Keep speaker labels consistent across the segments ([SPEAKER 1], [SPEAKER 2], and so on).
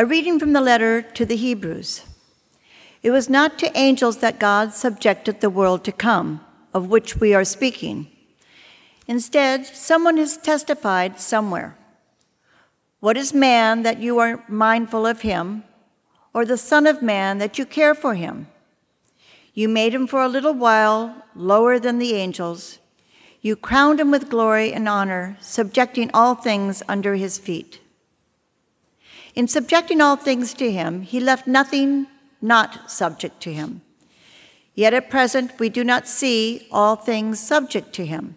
[SPEAKER 1] A reading from the letter to the Hebrews. It was not to angels that God subjected the world to come, of which we are speaking. Instead, someone has testified somewhere. What is man that you are mindful of him, or the Son of Man that you care for him? You made him for a little while lower than the angels. You crowned him with glory and honor, subjecting all things under his feet. In subjecting all things to him, he left nothing not subject to him. Yet at present we do not see all things subject to him.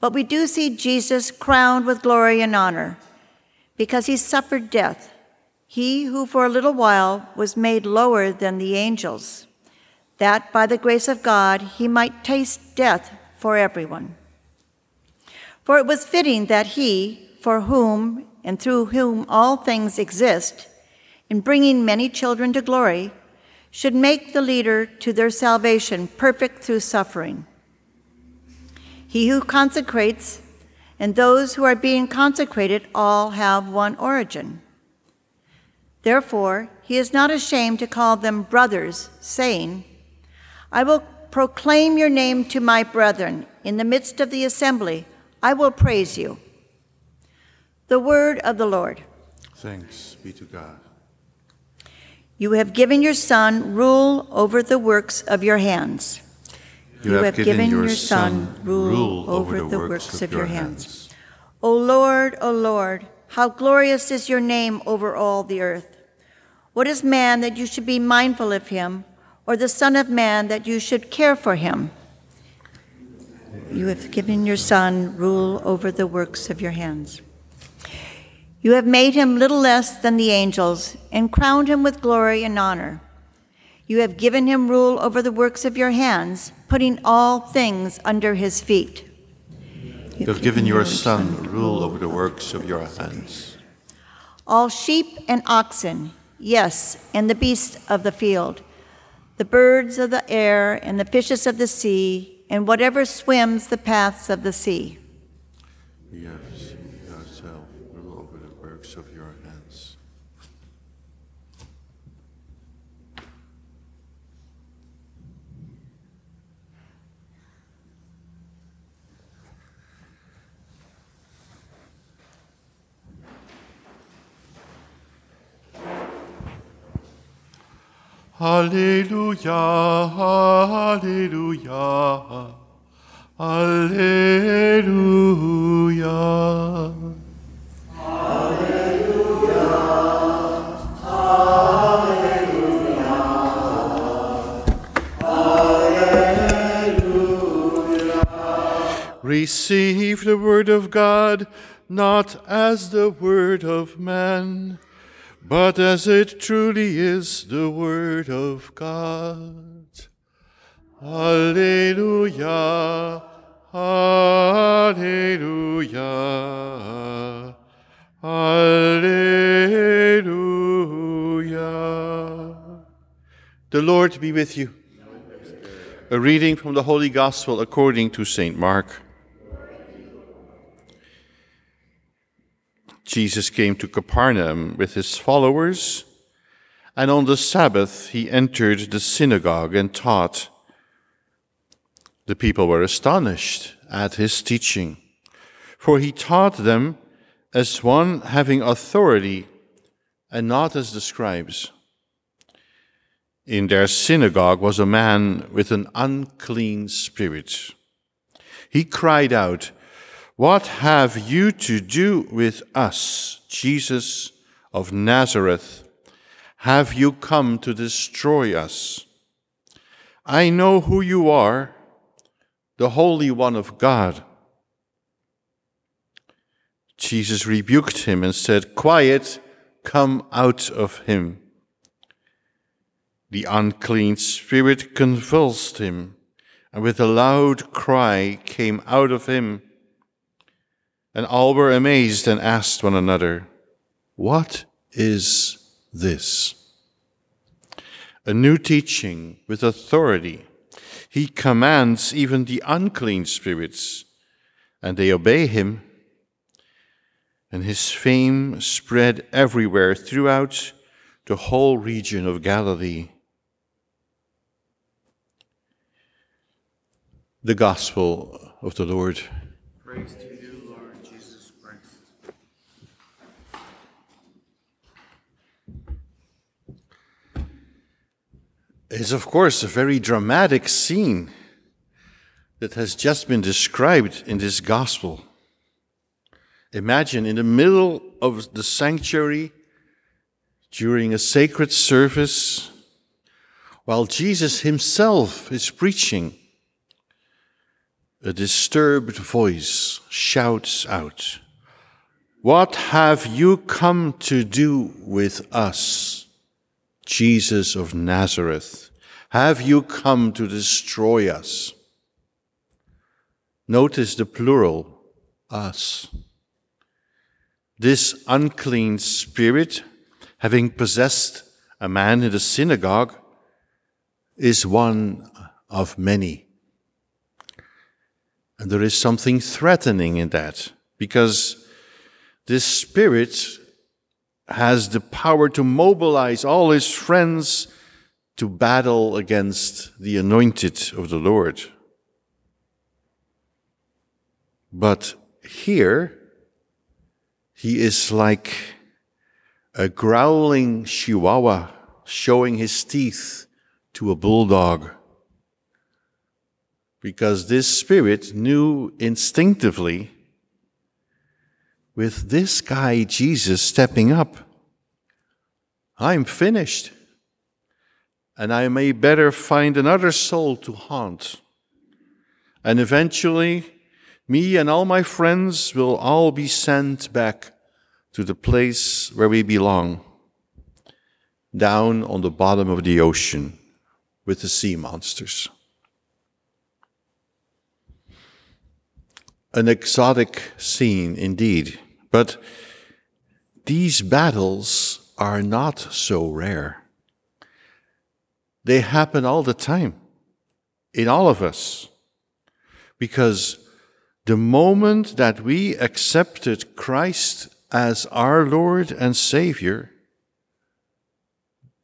[SPEAKER 1] But we do see Jesus crowned with glory and honor, because he suffered death, he who for a little while was made lower than the angels, that by the grace of God he might taste death for everyone. For it was fitting that he, for whom and through whom all things exist, in bringing many children to glory, should make the leader to their salvation perfect through suffering. He who consecrates and those who are being consecrated all have one origin. Therefore, he is not ashamed to call them brothers, saying, I will proclaim your name to my brethren. In the midst of the assembly, I will praise you. The word of the Lord.
[SPEAKER 2] Thanks be to God.
[SPEAKER 1] You have given your Son rule over the works of your hands.
[SPEAKER 2] You, have, given, your Son rule over the works of your hands.
[SPEAKER 1] O Lord, O Lord, how glorious is your name over all the earth. What is man that you should be mindful of him, or the Son of Man that you should care for him? You have given your Son rule over the works of your hands. You have made him little less than the angels and crowned him with glory and honor. You have given him rule over the works of your hands, putting all things under his feet.
[SPEAKER 2] You have given your Son rule over the works of your hands.
[SPEAKER 1] All sheep and oxen, yes, and the beasts of the field, the birds of the air and the fishes of the sea, and whatever swims the paths of the sea.
[SPEAKER 2] Yes, yourself rule over the works of your hands. Alleluia, Alleluia, Alleluia. Receive the word of God not as the word of man, but as it truly is the word of God. Alleluia, Alleluia, Alleluia. The Lord be with you. A reading from the Holy Gospel according to St. Mark. Jesus came to Capernaum with his followers, and on the Sabbath he entered the synagogue and taught. The people were astonished at his teaching, for he taught them as one having authority and not as the scribes. In their synagogue was a man with an unclean spirit. He cried out, What have you to do with us, Jesus of Nazareth? Have you come to destroy us? I know who you are, the Holy One of God. Jesus rebuked him and said, Quiet, come out of him. The unclean spirit convulsed him, and with a loud cry came out of him. And all were amazed and asked one another, What is this? A new teaching with authority. He commands even the unclean spirits, and they obey him. and his fame spread everywhere throughout the whole region of Galilee. The Gospel of the Lord.
[SPEAKER 3] Praise to you, Lord Jesus Christ.
[SPEAKER 2] It's, of course, a very dramatic scene that has just been described in this Gospel. Imagine in the middle of the sanctuary, during a sacred service, while Jesus himself is preaching, a disturbed voice shouts out, What have you come to do with us, Jesus of Nazareth? Have you come to destroy us? Notice the plural, us. This unclean spirit, having possessed a man in the synagogue, is one of many. And there is something threatening in that because this spirit has the power to mobilize all his friends to battle against the anointed of the Lord. But here, he is like a growling chihuahua showing his teeth to a bulldog because this spirit knew instinctively with this guy, Jesus, stepping up, I'm finished. And I may better find another soul to haunt. And eventually, me and all my friends will all be sent back to the place where we belong, down on the bottom of the ocean with the sea monsters. An exotic scene indeed, but these battles are not so rare. They happen all the time in all of us because the moment that we accepted Christ as our Lord and Savior,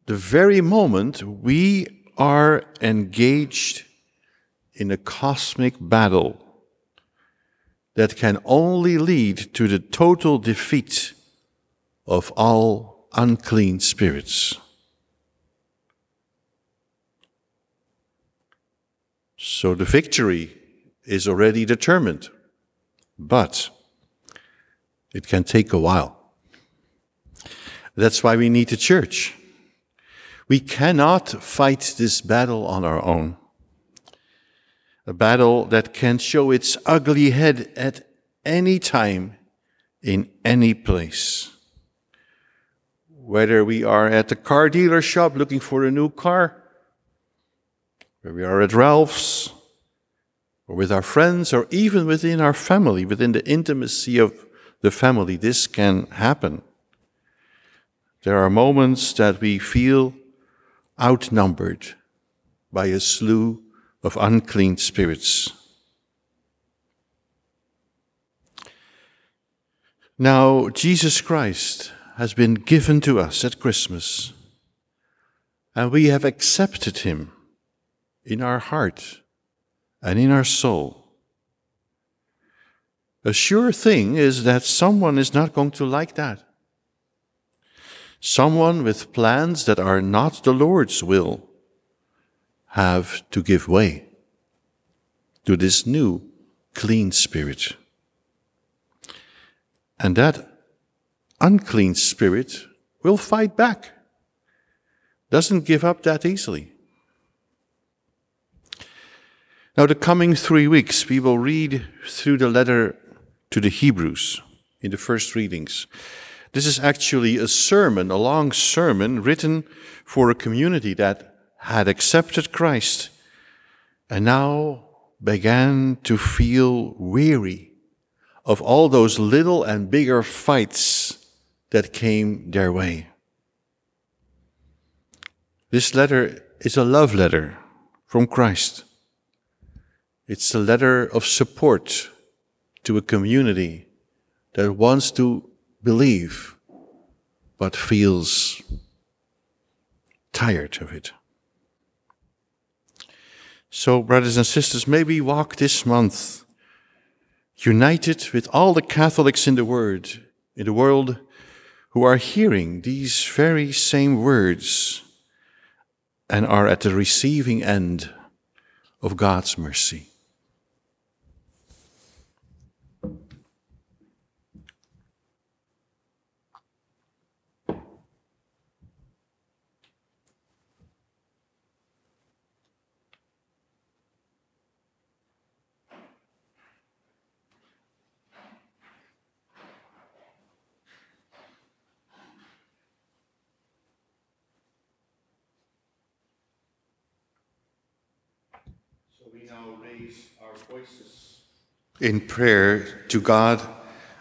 [SPEAKER 2] the very moment we are engaged in a cosmic battle that can only lead to the total defeat of all unclean spirits. So the victory is already determined, but it can take a while. That's why we need the church. We cannot fight this battle on our own a battle that can show its ugly head at any time, in any place. Whether we are at the car dealer shop looking for a new car, where we are at Ralph's, or with our friends, or even within our family, within the intimacy of the family, this can happen. There are moments that we feel outnumbered by a slew of unclean spirits. Now, Jesus Christ has been given to us at Christmas, and we have accepted him in our heart and in our soul. A sure thing is that someone is not going to like that. Someone with plans that are not the Lord's will have to give way to this new clean spirit. And that unclean spirit will fight back, doesn't give up that easily. Now, the coming three weeks, we will read through the letter to the Hebrews in the first readings. This is actually a sermon, a long sermon written for a community that had accepted Christ and now began to feel weary of all those little and bigger fights that came their way. This letter is a love letter from Christ. It's a letter of support to a community that wants to believe but feels tired of it. So, brothers and sisters, may we walk this month united with all the Catholics in the world, in the world who are hearing these very same words and are at the receiving end of God's mercy. We now raise our voices in prayer to God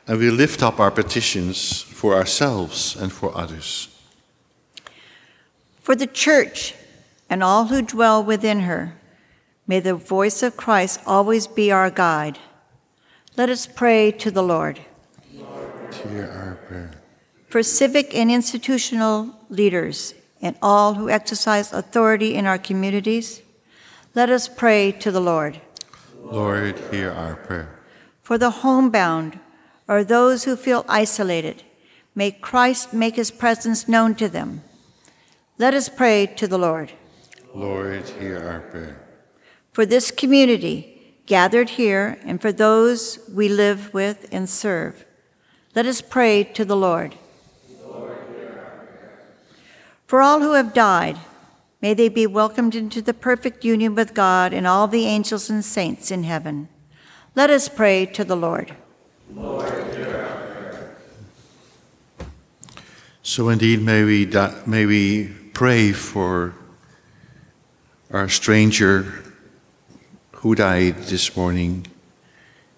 [SPEAKER 2] and we lift up our petitions for ourselves and for others.
[SPEAKER 1] For the church and all who dwell within her, may the voice of Christ always be our guide. Let us pray to the Lord.
[SPEAKER 2] Lord hear our prayer.
[SPEAKER 1] For civic and institutional leaders and all who exercise authority in our communities, let us pray to the Lord.
[SPEAKER 2] Lord, hear our prayer.
[SPEAKER 1] For the homebound or those who feel isolated, may Christ make his presence known to them. Let us pray to the Lord.
[SPEAKER 2] Lord, hear our prayer.
[SPEAKER 1] For this community gathered here and for those we live with and serve, let us pray to the Lord. Lord hear. for all who have died, May they be welcomed into the perfect union with God and all the angels and saints in heaven. Let us pray to the Lord. Lord
[SPEAKER 2] so indeed, may we, may we pray for our stranger who died this morning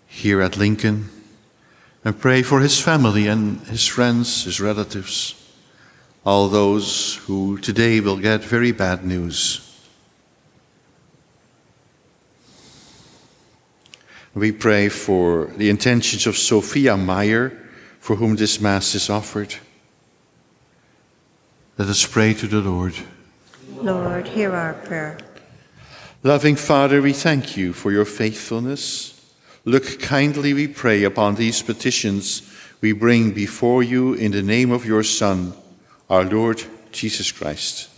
[SPEAKER 2] here at Lincoln, and pray for his family and his friends, his relatives all those who today will get very bad news. We pray for the intentions of Sophia Meyer, for whom this Mass is offered. Let us pray to the Lord.
[SPEAKER 1] Lord, hear our prayer.
[SPEAKER 2] Loving Father, we thank you for your faithfulness. Look kindly, we pray, upon these petitions we bring before you in the name of your Son our Lord Jesus Christ.